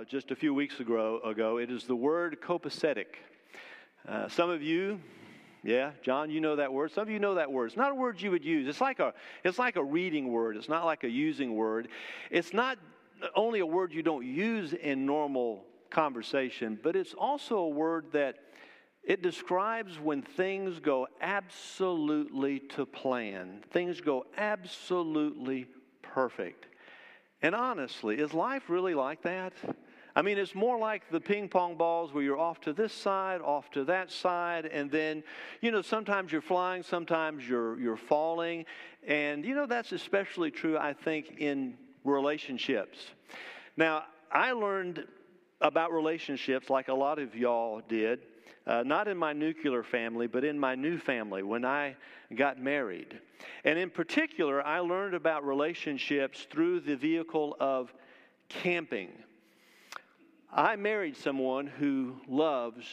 uh, just a few weeks ago, ago. It is the word copacetic. Uh, some of you, yeah, John, you know that word. Some of you know that word. It's not a word you would use. It's like a, it's like a reading word. It's not like a using word. It's not only a word you don't use in normal conversation, but it's also a word that it describes when things go absolutely to plan, things go absolutely perfect. And honestly, is life really like that? I mean, it's more like the ping pong balls where you're off to this side, off to that side, and then, you know, sometimes you're flying, sometimes you're, you're falling. And, you know, that's especially true, I think, in relationships. Now, I learned about relationships like a lot of y'all did uh, not in my nuclear family, but in my new family when I got married. And in particular, I learned about relationships through the vehicle of camping. I married someone who loves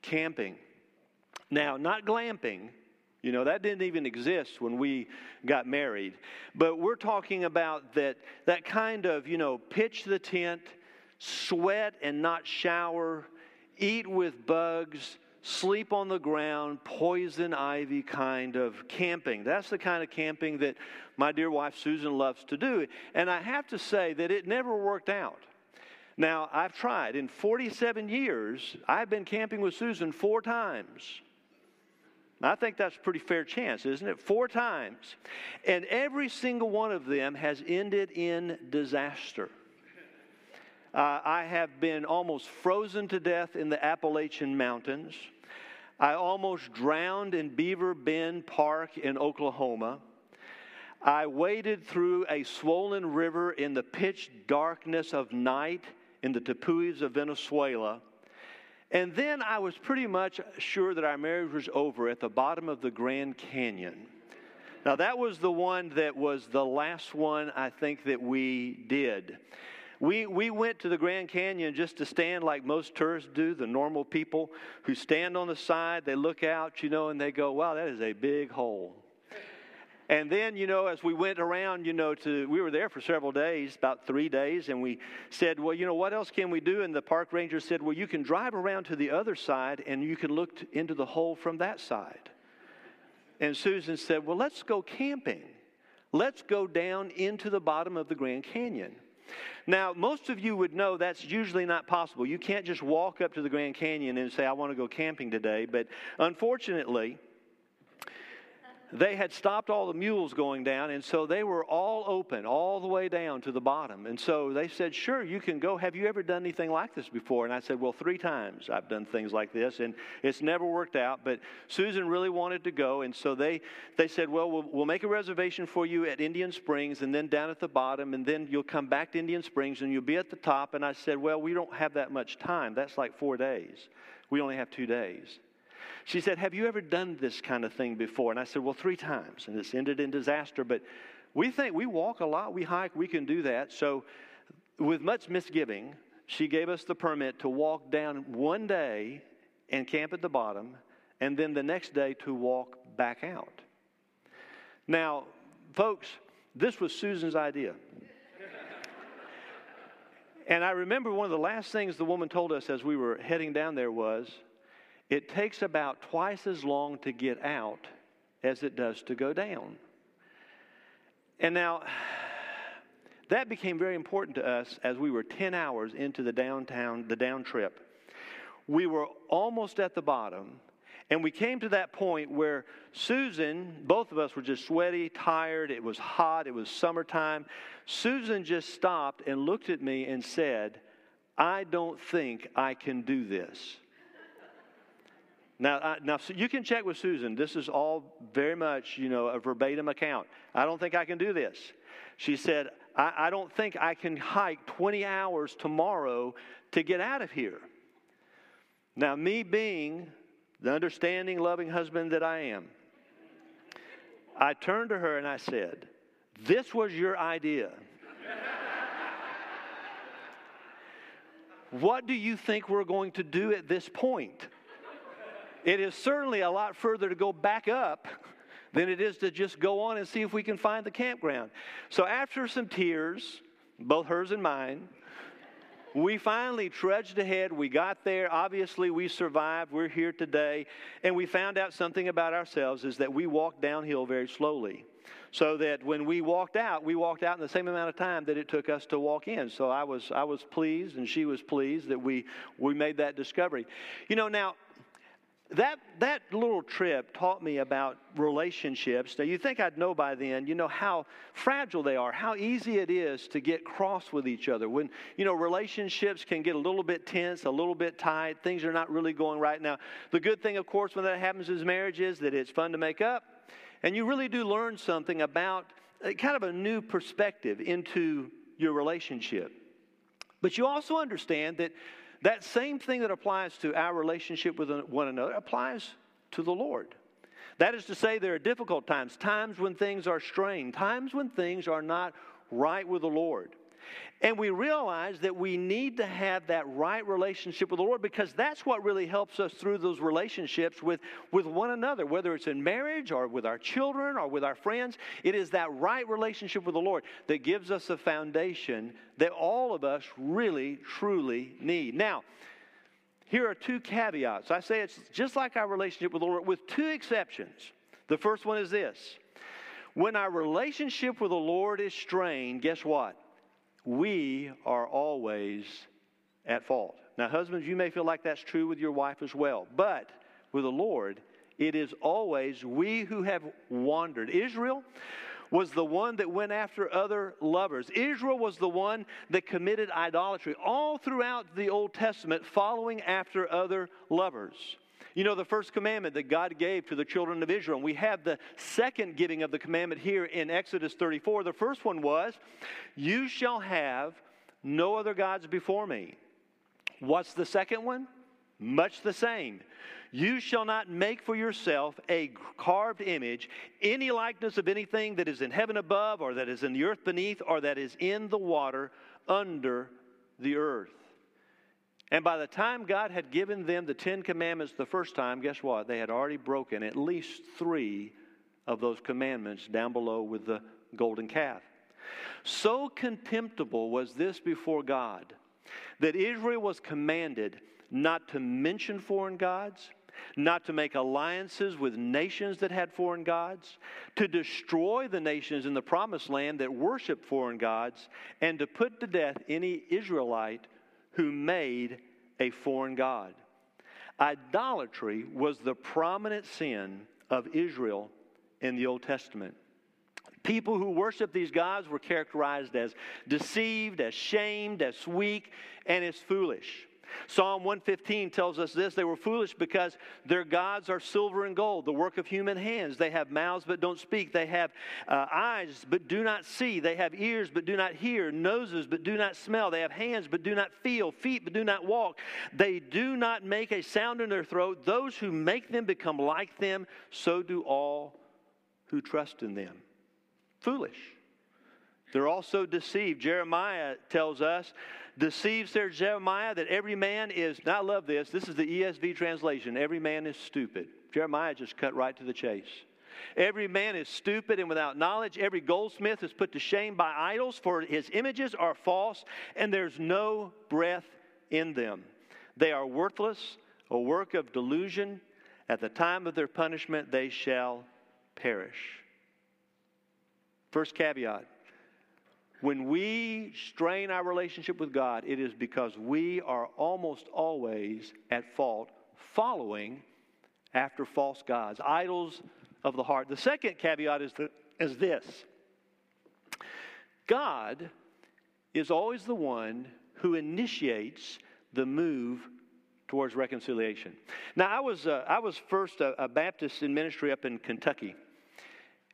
camping. Now, not glamping. You know, that didn't even exist when we got married. But we're talking about that, that kind of, you know, pitch the tent, sweat and not shower, eat with bugs, sleep on the ground, poison ivy kind of camping. That's the kind of camping that my dear wife Susan loves to do. And I have to say that it never worked out. Now, I've tried. In 47 years, I've been camping with Susan four times. I think that's a pretty fair chance, isn't it? Four times. And every single one of them has ended in disaster. Uh, I have been almost frozen to death in the Appalachian Mountains. I almost drowned in Beaver Bend Park in Oklahoma. I waded through a swollen river in the pitch darkness of night in the tepuis of Venezuela. And then I was pretty much sure that our marriage was over at the bottom of the Grand Canyon. Now, that was the one that was the last one I think that we did. We, we went to the Grand Canyon just to stand like most tourists do, the normal people who stand on the side, they look out, you know, and they go, wow, that is a big hole. And then, you know, as we went around, you know, to we were there for several days, about three days, and we said, well, you know, what else can we do? And the park ranger said, well, you can drive around to the other side and you can look into the hole from that side. And Susan said, well, let's go camping. Let's go down into the bottom of the Grand Canyon. Now, most of you would know that's usually not possible. You can't just walk up to the Grand Canyon and say, I want to go camping today. But unfortunately, they had stopped all the mules going down, and so they were all open, all the way down to the bottom. And so they said, Sure, you can go. Have you ever done anything like this before? And I said, Well, three times I've done things like this, and it's never worked out. But Susan really wanted to go, and so they, they said, Well, well, we'll make a reservation for you at Indian Springs, and then down at the bottom, and then you'll come back to Indian Springs, and you'll be at the top. And I said, Well, we don't have that much time. That's like four days. We only have two days. She said, Have you ever done this kind of thing before? And I said, Well, three times. And it's ended in disaster. But we think we walk a lot, we hike, we can do that. So, with much misgiving, she gave us the permit to walk down one day and camp at the bottom, and then the next day to walk back out. Now, folks, this was Susan's idea. and I remember one of the last things the woman told us as we were heading down there was, it takes about twice as long to get out as it does to go down. And now, that became very important to us as we were 10 hours into the downtown, the down trip. We were almost at the bottom, and we came to that point where Susan, both of us were just sweaty, tired, it was hot, it was summertime. Susan just stopped and looked at me and said, I don't think I can do this. Now, I, now you can check with Susan. This is all very much, you know, a verbatim account. I don't think I can do this. She said, I, I don't think I can hike 20 hours tomorrow to get out of here. Now, me being the understanding, loving husband that I am, I turned to her and I said, This was your idea. what do you think we're going to do at this point? It is certainly a lot further to go back up than it is to just go on and see if we can find the campground. So after some tears, both hers and mine, we finally trudged ahead. We got there. Obviously, we survived. We're here today. And we found out something about ourselves is that we walked downhill very slowly. So that when we walked out, we walked out in the same amount of time that it took us to walk in. So I was, I was pleased, and she was pleased that we, we made that discovery. You know, now, that, that little trip taught me about relationships. Now, you think I'd know by then, you know, how fragile they are, how easy it is to get cross with each other. When, you know, relationships can get a little bit tense, a little bit tight, things are not really going right. Now, the good thing, of course, when that happens in marriage is that it's fun to make up, and you really do learn something about uh, kind of a new perspective into your relationship. But you also understand that that same thing that applies to our relationship with one another applies to the Lord. That is to say, there are difficult times, times when things are strained, times when things are not right with the Lord. And we realize that we need to have that right relationship with the Lord because that's what really helps us through those relationships with, with one another, whether it's in marriage or with our children or with our friends. It is that right relationship with the Lord that gives us a foundation that all of us really, truly need. Now, here are two caveats. I say it's just like our relationship with the Lord, with two exceptions. The first one is this when our relationship with the Lord is strained, guess what? We are always at fault. Now, husbands, you may feel like that's true with your wife as well, but with the Lord, it is always we who have wandered. Israel was the one that went after other lovers. Israel was the one that committed idolatry all throughout the Old Testament, following after other lovers. You know, the first commandment that God gave to the children of Israel, and we have the second giving of the commandment here in Exodus 34. The first one was, You shall have no other gods before me. What's the second one? Much the same. You shall not make for yourself a carved image, any likeness of anything that is in heaven above, or that is in the earth beneath, or that is in the water under the earth. And by the time God had given them the Ten Commandments the first time, guess what? They had already broken at least three of those commandments down below with the golden calf. So contemptible was this before God that Israel was commanded not to mention foreign gods, not to make alliances with nations that had foreign gods, to destroy the nations in the promised land that worshiped foreign gods, and to put to death any Israelite who made a foreign God. Idolatry was the prominent sin of Israel in the Old Testament. People who worshiped these gods were characterized as deceived, as shamed, as weak, and as foolish. Psalm 115 tells us this they were foolish because their gods are silver and gold, the work of human hands. They have mouths but don't speak. They have uh, eyes but do not see. They have ears but do not hear, noses but do not smell. They have hands but do not feel, feet but do not walk. They do not make a sound in their throat. Those who make them become like them, so do all who trust in them. Foolish. They're also deceived. Jeremiah tells us deceives there Jeremiah that every man is, now I love this, this is the ESV translation, every man is stupid. Jeremiah just cut right to the chase. Every man is stupid and without knowledge. Every goldsmith is put to shame by idols, for his images are false, and there's no breath in them. They are worthless, a work of delusion. At the time of their punishment, they shall perish. First caveat when we strain our relationship with God, it is because we are almost always at fault following after false gods, idols of the heart. The second caveat is, the, is this God is always the one who initiates the move towards reconciliation. Now, I was, uh, I was first a, a Baptist in ministry up in Kentucky.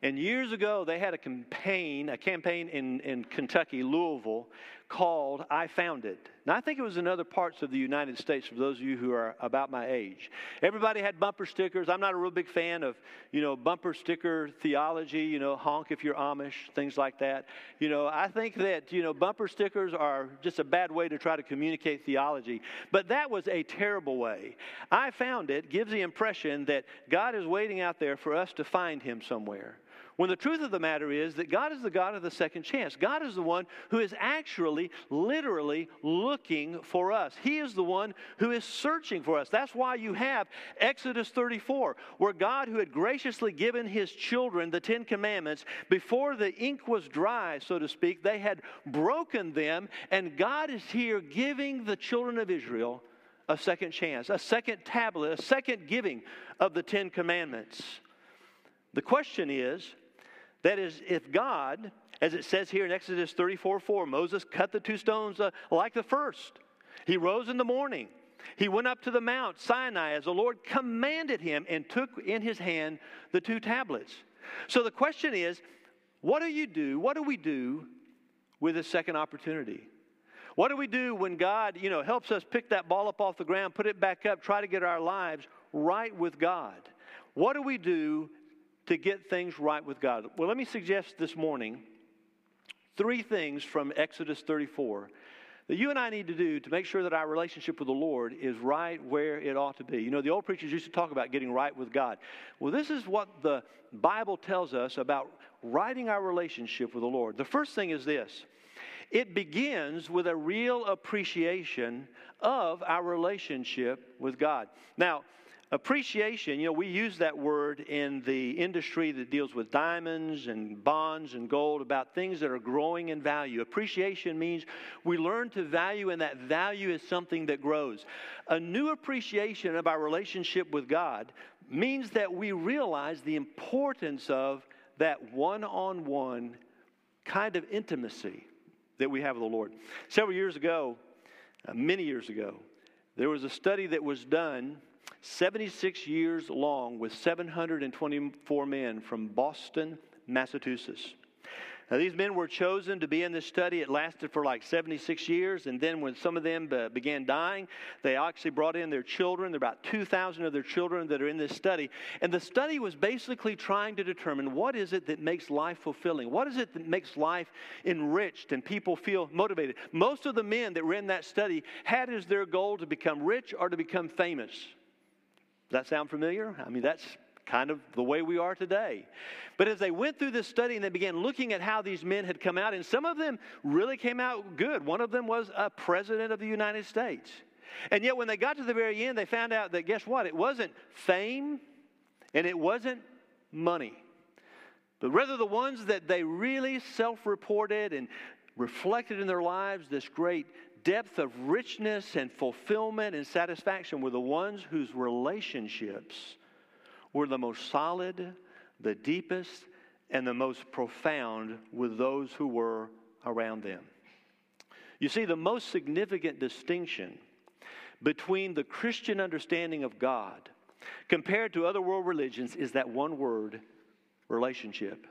And years ago, they had a campaign, a campaign in, in Kentucky, Louisville, called I Found It. Now, I think it was in other parts of the United States for those of you who are about my age. Everybody had bumper stickers. I'm not a real big fan of, you know, bumper sticker theology, you know, honk if you're Amish, things like that. You know, I think that, you know, bumper stickers are just a bad way to try to communicate theology. But that was a terrible way. I Found It gives the impression that God is waiting out there for us to find him somewhere When the truth of the matter is that God is the God of the second chance. God is the one who is actually, literally looking for us. He is the one who is searching for us. That's why you have Exodus 34, where God, who had graciously given his children the Ten Commandments, before the ink was dry, so to speak, they had broken them, and God is here giving the children of Israel a second chance, a second tablet, a second giving of the Ten Commandments. The question is, that is, if God, as it says here in Exodus 34 4, Moses cut the two stones uh, like the first. He rose in the morning. He went up to the Mount Sinai as the Lord commanded him and took in his hand the two tablets. So the question is, what do you do? What do we do with a second opportunity? What do we do when God, you know, helps us pick that ball up off the ground, put it back up, try to get our lives right with God? What do we do to get things right with God? Well, let me suggest this morning three things from Exodus 34 that you and I need to do to make sure that our relationship with the Lord is right where it ought to be. You know, the old preachers used to talk about getting right with God. Well, this is what the Bible tells us about righting our relationship with the Lord. The first thing is this it begins with a real appreciation of our relationship with God. Now, Appreciation, you know, we use that word in the industry that deals with diamonds and bonds and gold about things that are growing in value. Appreciation means we learn to value, and that value is something that grows. A new appreciation of our relationship with God means that we realize the importance of that one on one kind of intimacy that we have with the Lord. Several years ago, uh, many years ago, there was a study that was done 76 years long with 724 men from Boston, Massachusetts. Now, these men were chosen to be in this study. It lasted for like 76 years. And then, when some of them uh, began dying, they actually brought in their children. There are about 2,000 of their children that are in this study. And the study was basically trying to determine what is it that makes life fulfilling? What is it that makes life enriched and people feel motivated? Most of the men that were in that study had as their goal to become rich or to become famous. Does that sound familiar? I mean, that's kind of the way we are today. But as they went through this study and they began looking at how these men had come out, and some of them really came out good. One of them was a president of the United States. And yet, when they got to the very end, they found out that guess what? It wasn't fame and it wasn't money, but rather the ones that they really self reported and reflected in their lives this great depth of richness and fulfillment and satisfaction were the ones whose relationships were the most solid, the deepest, and the most profound with those who were around them. You see, the most significant distinction between the Christian understanding of God compared to other world religions is that one word relationship.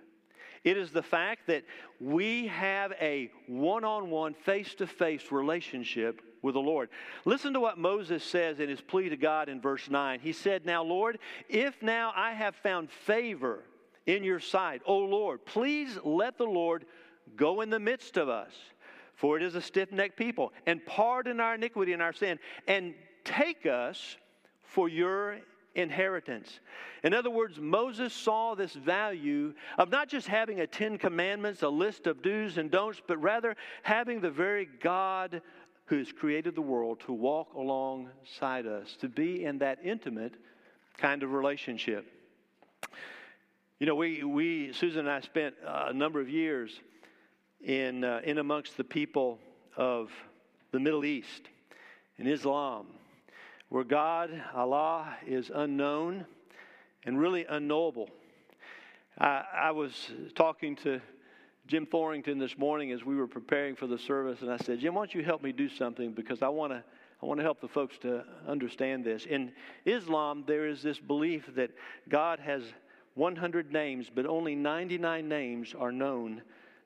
It is the fact that we have a one on one, face to face relationship with the Lord. Listen to what Moses says in his plea to God in verse 9. He said, Now, Lord, if now I have found favor in your sight, O Lord, please let the Lord go in the midst of us, for it is a stiff necked people, and pardon our iniquity and our sin, and take us for your inheritance. In other words, Moses saw this value of not just having a Ten Commandments, a list of do's and don'ts, but rather having the very God who has created the world to walk alongside us, to be in that intimate kind of relationship. You know, we, we Susan and I spent a number of years in, uh, in amongst the people of the Middle East, in Islam, where God, Allah, is unknown and really unknowable. I, I, was talking to Jim Thorington this morning as we were preparing for the service, and I said, Jim, why don't you help me do something because I want to. I want to help the folks to understand this. In Islam, there is this belief that God has 100 names, but only 99 names are known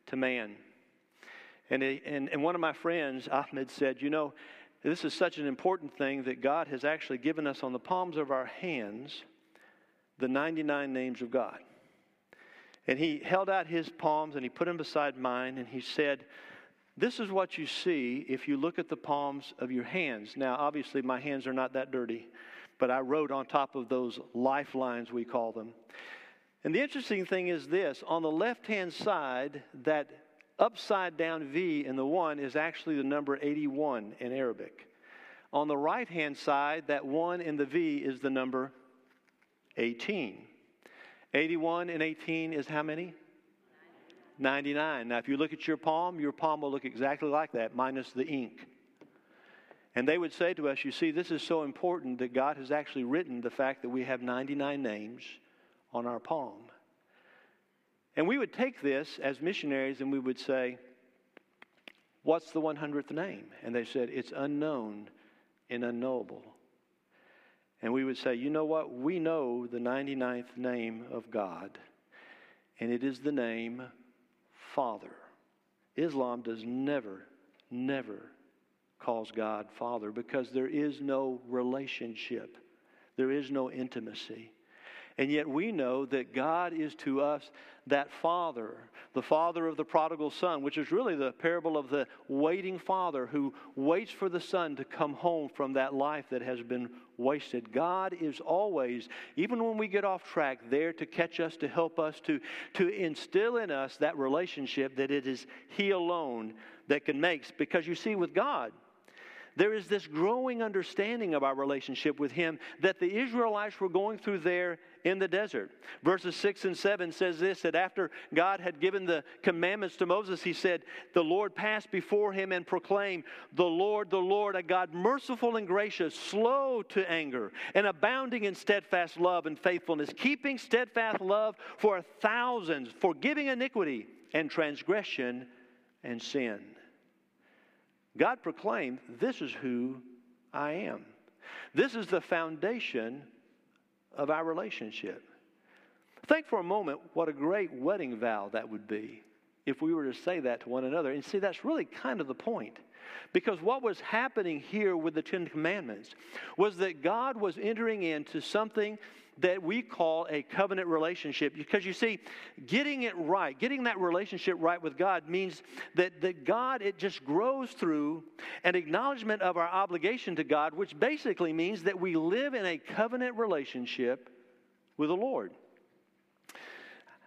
to man. And, and, and one of my friends, Ahmed, said, You know, this is such an important thing that God has actually given us on the palms of our hands the 99 names of God. And he held out his palms and he put them beside mine and he said, This is what you see if you look at the palms of your hands. Now, obviously, my hands are not that dirty, but I wrote on top of those lifelines, we call them. And the interesting thing is this on the left hand side, that upside down V in the one is actually the number 81 in Arabic. On the right hand side, that one in the V is the number 18. 81 and 18 is how many? 99. Now, if you look at your palm, your palm will look exactly like that, minus the ink. And they would say to us, You see, this is so important that God has actually written the fact that we have 99 names on our palm. And we would take this as missionaries and we would say, What's the 100th name? And they said, It's unknown and unknowable. And we would say, You know what? We know the 99th name of God, and it is the name Father. Islam does never, never calls God Father because there is no relationship, there is no intimacy. And yet we know that God is to us that Father, the Father of the prodigal Son, which is really the parable of the waiting Father who waits for the Son to come home from that life that has been wasted. God is always, even when we get off track, there to catch us, to help us, to, to instill in us that relationship that it is He alone that can make. Because you see, with God, there is this growing understanding of our relationship with Him that the Israelites were going through there in the desert. Verses 6 and 7 says this that after God had given the commandments to Moses, He said, The Lord passed before him and proclaimed, The Lord, the Lord, a God merciful and gracious, slow to anger, and abounding in steadfast love and faithfulness, keeping steadfast love for thousands, forgiving iniquity and transgression and sin. God proclaimed, This is who I am. This is the foundation of our relationship. Think for a moment what a great wedding vow that would be if we were to say that to one another. And see, that's really kind of the point. Because what was happening here with the Ten Commandments was that God was entering into something that we call a covenant relationship. Because you see, getting it right, getting that relationship right with God means that, that God, it just grows through an acknowledgement of our obligation to God, which basically means that we live in a covenant relationship with the Lord.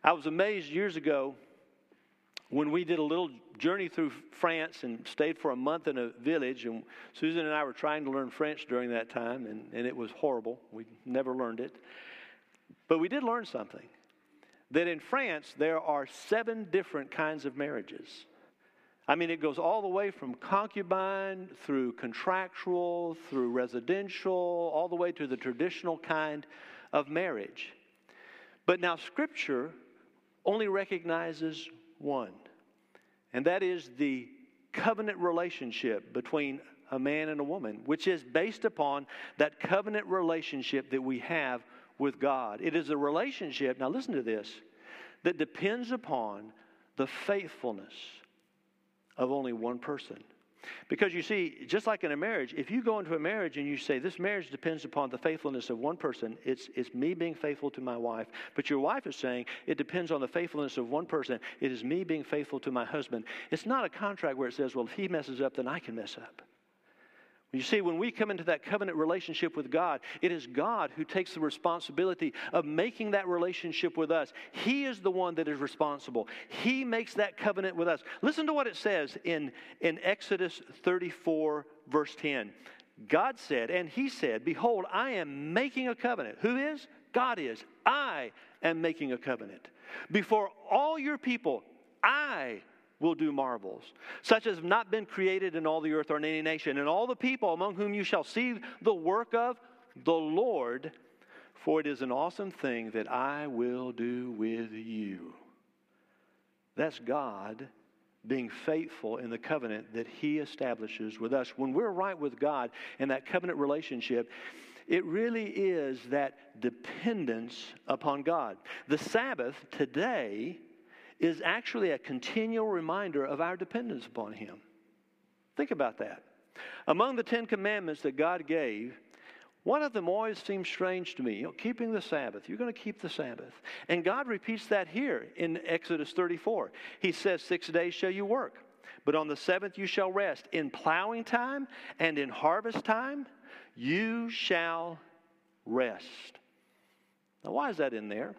I was amazed years ago when we did a little journey through France and stayed for a month in a village, and Susan and I were trying to learn French during that time, and, and it was horrible. We never learned it. But we did learn something that in France, there are seven different kinds of marriages. I mean, it goes all the way from concubine through contractual, through residential, all the way to the traditional kind of marriage. But now, Scripture only recognizes one and that is the covenant relationship between a man and a woman, which is based upon that covenant relationship that we have with God. It is a relationship, now listen to this, that depends upon the faithfulness of only one person. Because you see, just like in a marriage, if you go into a marriage and you say, This marriage depends upon the faithfulness of one person, it's, it's me being faithful to my wife. But your wife is saying, It depends on the faithfulness of one person, it is me being faithful to my husband. It's not a contract where it says, Well, if he messes up, then I can mess up. You see, when we come into that covenant relationship with God, it is God who takes the responsibility of making that relationship with us. He is the one that is responsible. He makes that covenant with us. Listen to what it says in, in Exodus 34, verse 10. God said, and He said, Behold, I am making a covenant. Who is? God is. I am making a covenant. Before all your people, I will do marvels, such as have not been created in all the earth or in any nation, and all the people among whom you shall see the work of the Lord, for it is an awesome thing that I will do with you. That's God being faithful in the covenant that He establishes with us. When we're right with God in that covenant relationship, it really is that dependence upon God. The Sabbath today is actually a continual reminder of our dependence upon Him. Think about that. Among the Ten Commandments that God gave, one of them always seems strange to me. You know, keeping the Sabbath. You're going to keep the Sabbath. And God repeats that here in Exodus 34. He says, Six days shall you work, but on the seventh you shall rest. In plowing time and in harvest time, you shall rest. Now, why is that in there?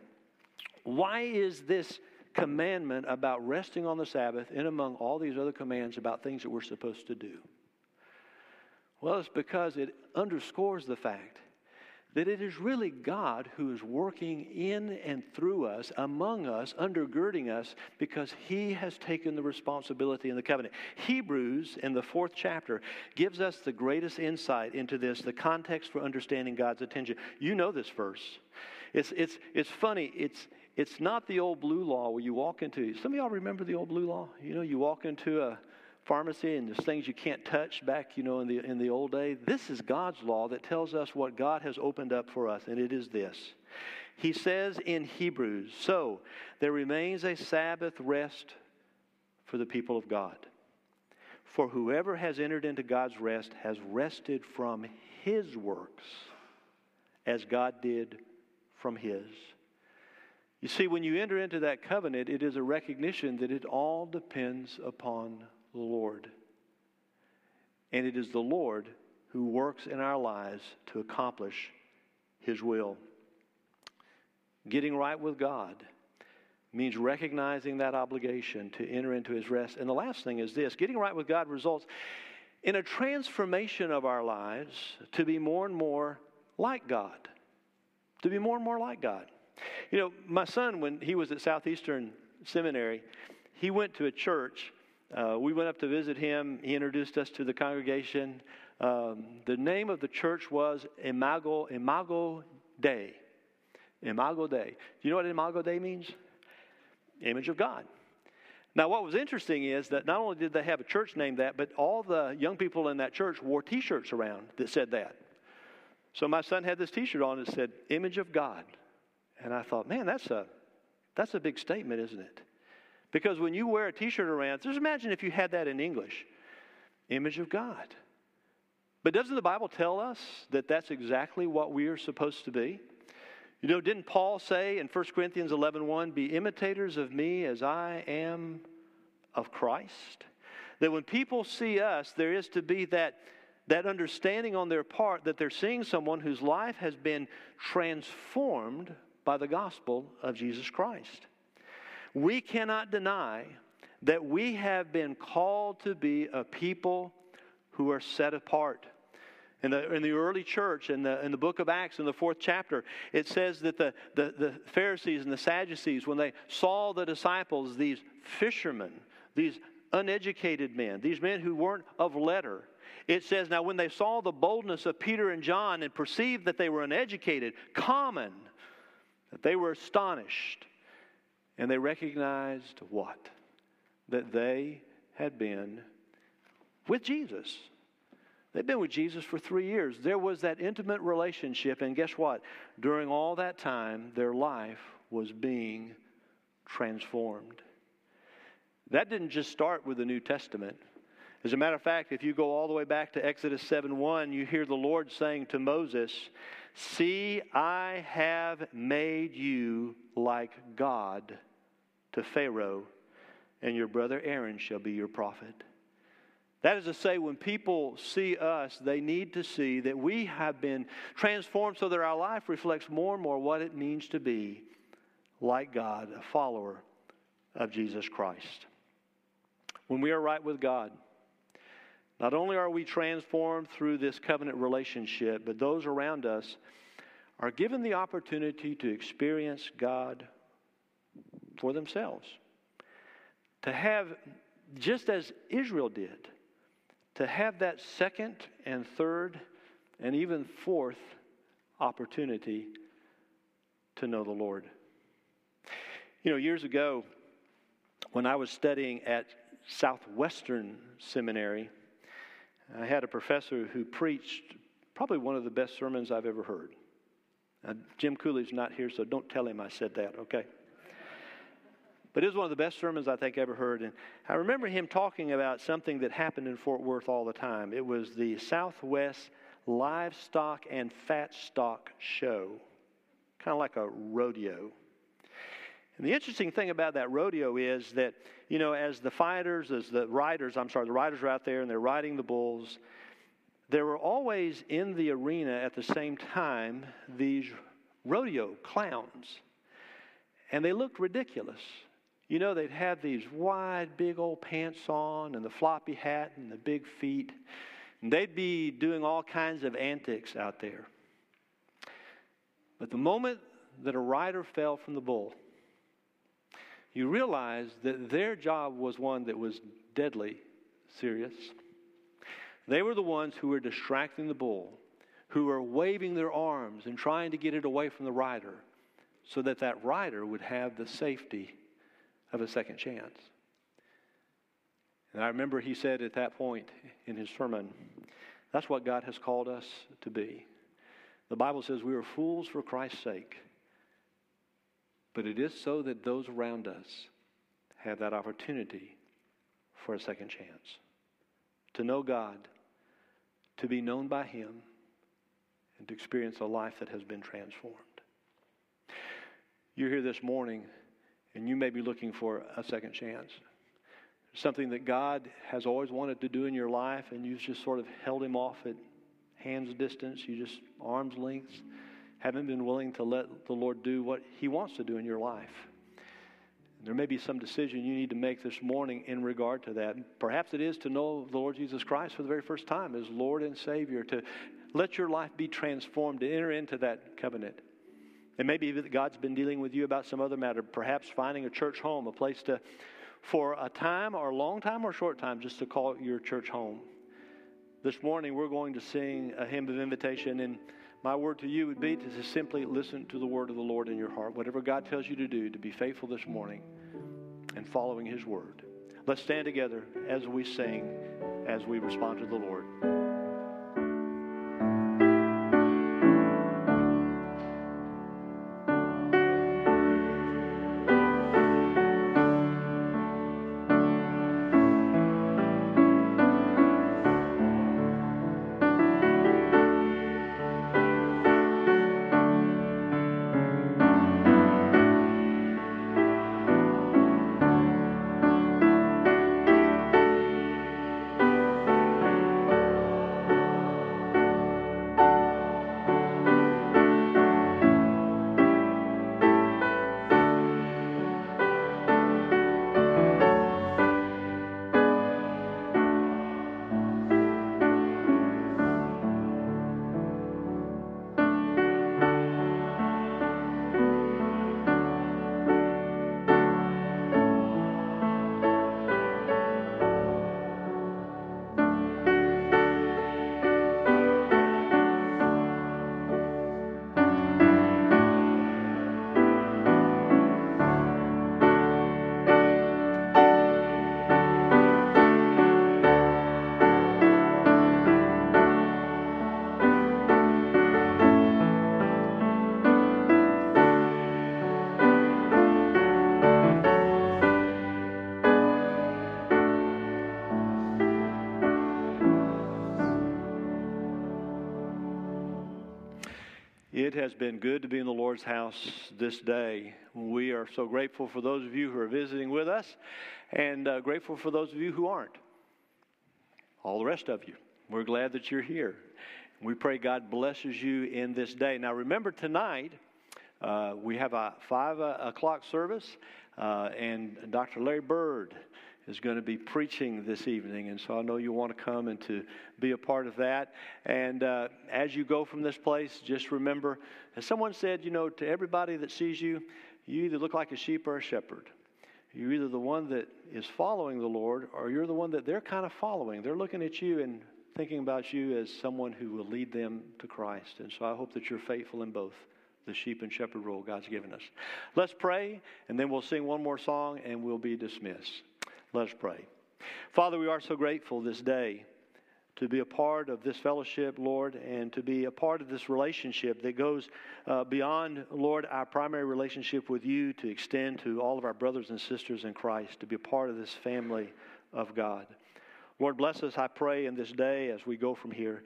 Why is this commandment about resting on the Sabbath in among all these other commands about things that we're supposed to do? Well, it's because it underscores the fact that it is really God who is working in and through us, among us, undergirding us, because He has taken the responsibility in the covenant. Hebrews, in the fourth chapter, gives us the greatest insight into this, the context for understanding God's attention. You know this verse. It's, it's, it's funny. It's, it's not the old blue law where you walk into, some of y'all remember the old blue law? You know, you walk into a pharmacy and there's things you can't touch back, you know, in the, in the old day. This is God's law that tells us what God has opened up for us, and it is this. He says in Hebrews, So there remains a Sabbath rest for the people of God. For whoever has entered into God's rest has rested from his works as God did from his. You see, when you enter into that covenant, it is a recognition that it all depends upon the Lord. And it is the Lord who works in our lives to accomplish His will. Getting right with God means recognizing that obligation to enter into His rest. And the last thing is this getting right with God results in a transformation of our lives to be more and more like God. To be more and more like God. You know, my son, when he was at Southeastern Seminary, he went to a church uh, we went up to visit him. He introduced us to the congregation. Um, the name of the church was Imago, Imago Dei. Imago Dei. Do you know what Imago Dei means? Image of God. Now, what was interesting is that not only did they have a church named that, but all the young people in that church wore t shirts around that said that. So my son had this t shirt on that said, Image of God. And I thought, man, that's a, that's a big statement, isn't it? Because when you wear a t shirt around, just imagine if you had that in English image of God. But doesn't the Bible tell us that that's exactly what we are supposed to be? You know, didn't Paul say in 1 Corinthians 11 1, be imitators of me as I am of Christ? That when people see us, there is to be that, that understanding on their part that they're seeing someone whose life has been transformed by the gospel of Jesus Christ. We cannot deny that we have been called to be a people who are set apart. In the, in the early church, in the, in the book of Acts, in the fourth chapter, it says that the, the, the Pharisees and the Sadducees, when they saw the disciples, these fishermen, these uneducated men, these men who weren't of letter, it says, Now, when they saw the boldness of Peter and John and perceived that they were uneducated, common, that they were astonished. And they recognized what? That they had been with Jesus. They've been with Jesus for three years. There was that intimate relationship, and guess what? During all that time, their life was being transformed. That didn't just start with the New Testament. As a matter of fact, if you go all the way back to Exodus 7 1, you hear the Lord saying to Moses, See, I have made you like God to Pharaoh, and your brother Aaron shall be your prophet. That is to say, when people see us, they need to see that we have been transformed so that our life reflects more and more what it means to be like God, a follower of Jesus Christ. When we are right with God, not only are we transformed through this covenant relationship, but those around us are given the opportunity to experience God for themselves. To have, just as Israel did, to have that second and third and even fourth opportunity to know the Lord. You know, years ago, when I was studying at Southwestern Seminary, I had a professor who preached probably one of the best sermons I've ever heard. Uh, Jim Cooley's not here, so don't tell him I said that, okay? But it was one of the best sermons I think I ever heard. And I remember him talking about something that happened in Fort Worth all the time. It was the Southwest Livestock and Fat Stock Show, kind of like a rodeo. And the interesting thing about that rodeo is that, you know, as the fighters, as the riders, I'm sorry, the riders are out there and they're riding the bulls, there were always in the arena at the same time these rodeo clowns. and they looked ridiculous. You know, they'd have these wide, big old pants on and the floppy hat and the big feet. And they'd be doing all kinds of antics out there. But the moment that a rider fell from the bull, you realize that their job was one that was deadly serious. They were the ones who were distracting the bull, who were waving their arms and trying to get it away from the rider so that that rider would have the safety of a second chance. And I remember he said at that point in his sermon, that's what God has called us to be. The Bible says we are fools for Christ's sake, but it is so that those around us have that opportunity for a second chance to know God, to be known by Him, and to experience a life that has been transformed. You're here this morning, and you may be looking for a second chance. Something that God has always wanted to do in your life, and you've just sort of held Him off at hand's distance, you just arm's length, haven't been willing to let the Lord do what He wants to do in your life. There may be some decision you need to make this morning in regard to that. Perhaps it is to know the Lord Jesus Christ for the very first time as Lord and Savior, to let your life be transformed, to enter into that covenant. It may be that God's been dealing with you about some other matter, perhaps finding a church home, a place to, for a time or a long time or a short time, just to call your church home. This morning, we're going to sing a hymn of invitation, and my word to you would be to simply listen to the word of the Lord in your heart. Whatever God tells you to do, to be faithful this morning and following His word. Let's stand together as we sing, as we respond to the Lord. It has been good to be in the Lord's house this day. We are so grateful for those of you who are visiting with us and uh, grateful for those of you who aren't. All the rest of you. We're glad that you're here. We pray God blesses you in this day. Now, remember tonight, uh, we have a five uh, o'clock service, uh, and Dr. Larry Bird is going to be preaching this evening. And so I know you want to come and to be a part of that. And uh, as you go from this place, just remember, as someone said, you know, to everybody that sees you, you either look like a sheep or a shepherd. You're either the one that is following the Lord or you're the one that they're kind of following. They're looking at you and thinking about you as someone who will lead them to Christ. And so I hope that you're faithful in both the sheep and shepherd role God's given us. Let's pray, and then we'll sing one more song and we'll be dismissed. Let us pray. Father, we are so grateful this day to be a part of this fellowship, Lord, and to be a part of this relationship that goes uh, beyond, Lord, our primary relationship with you to extend to all of our brothers and sisters in Christ, to be a part of this family of God. Lord, bless us, I pray, in this day as we go from here.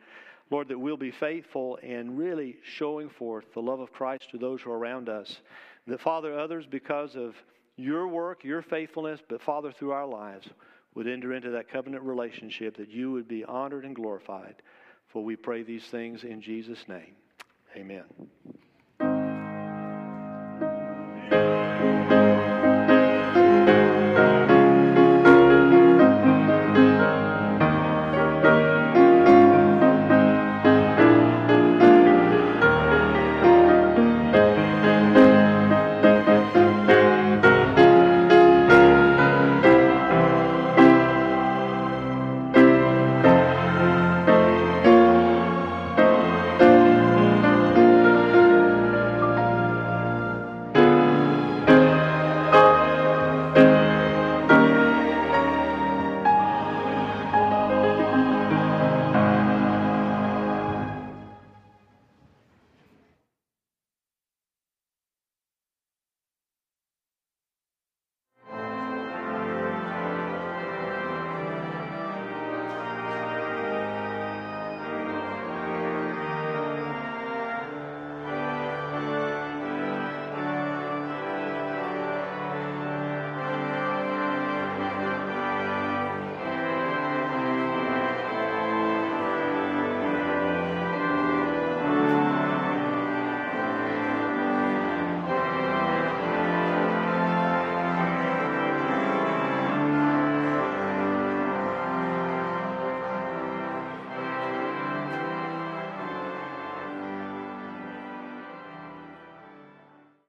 Lord, that we'll be faithful in really showing forth the love of Christ to those who are around us. That, Father, others, because of your work, your faithfulness, but Father, through our lives, would enter into that covenant relationship that you would be honored and glorified. For we pray these things in Jesus' name. Amen.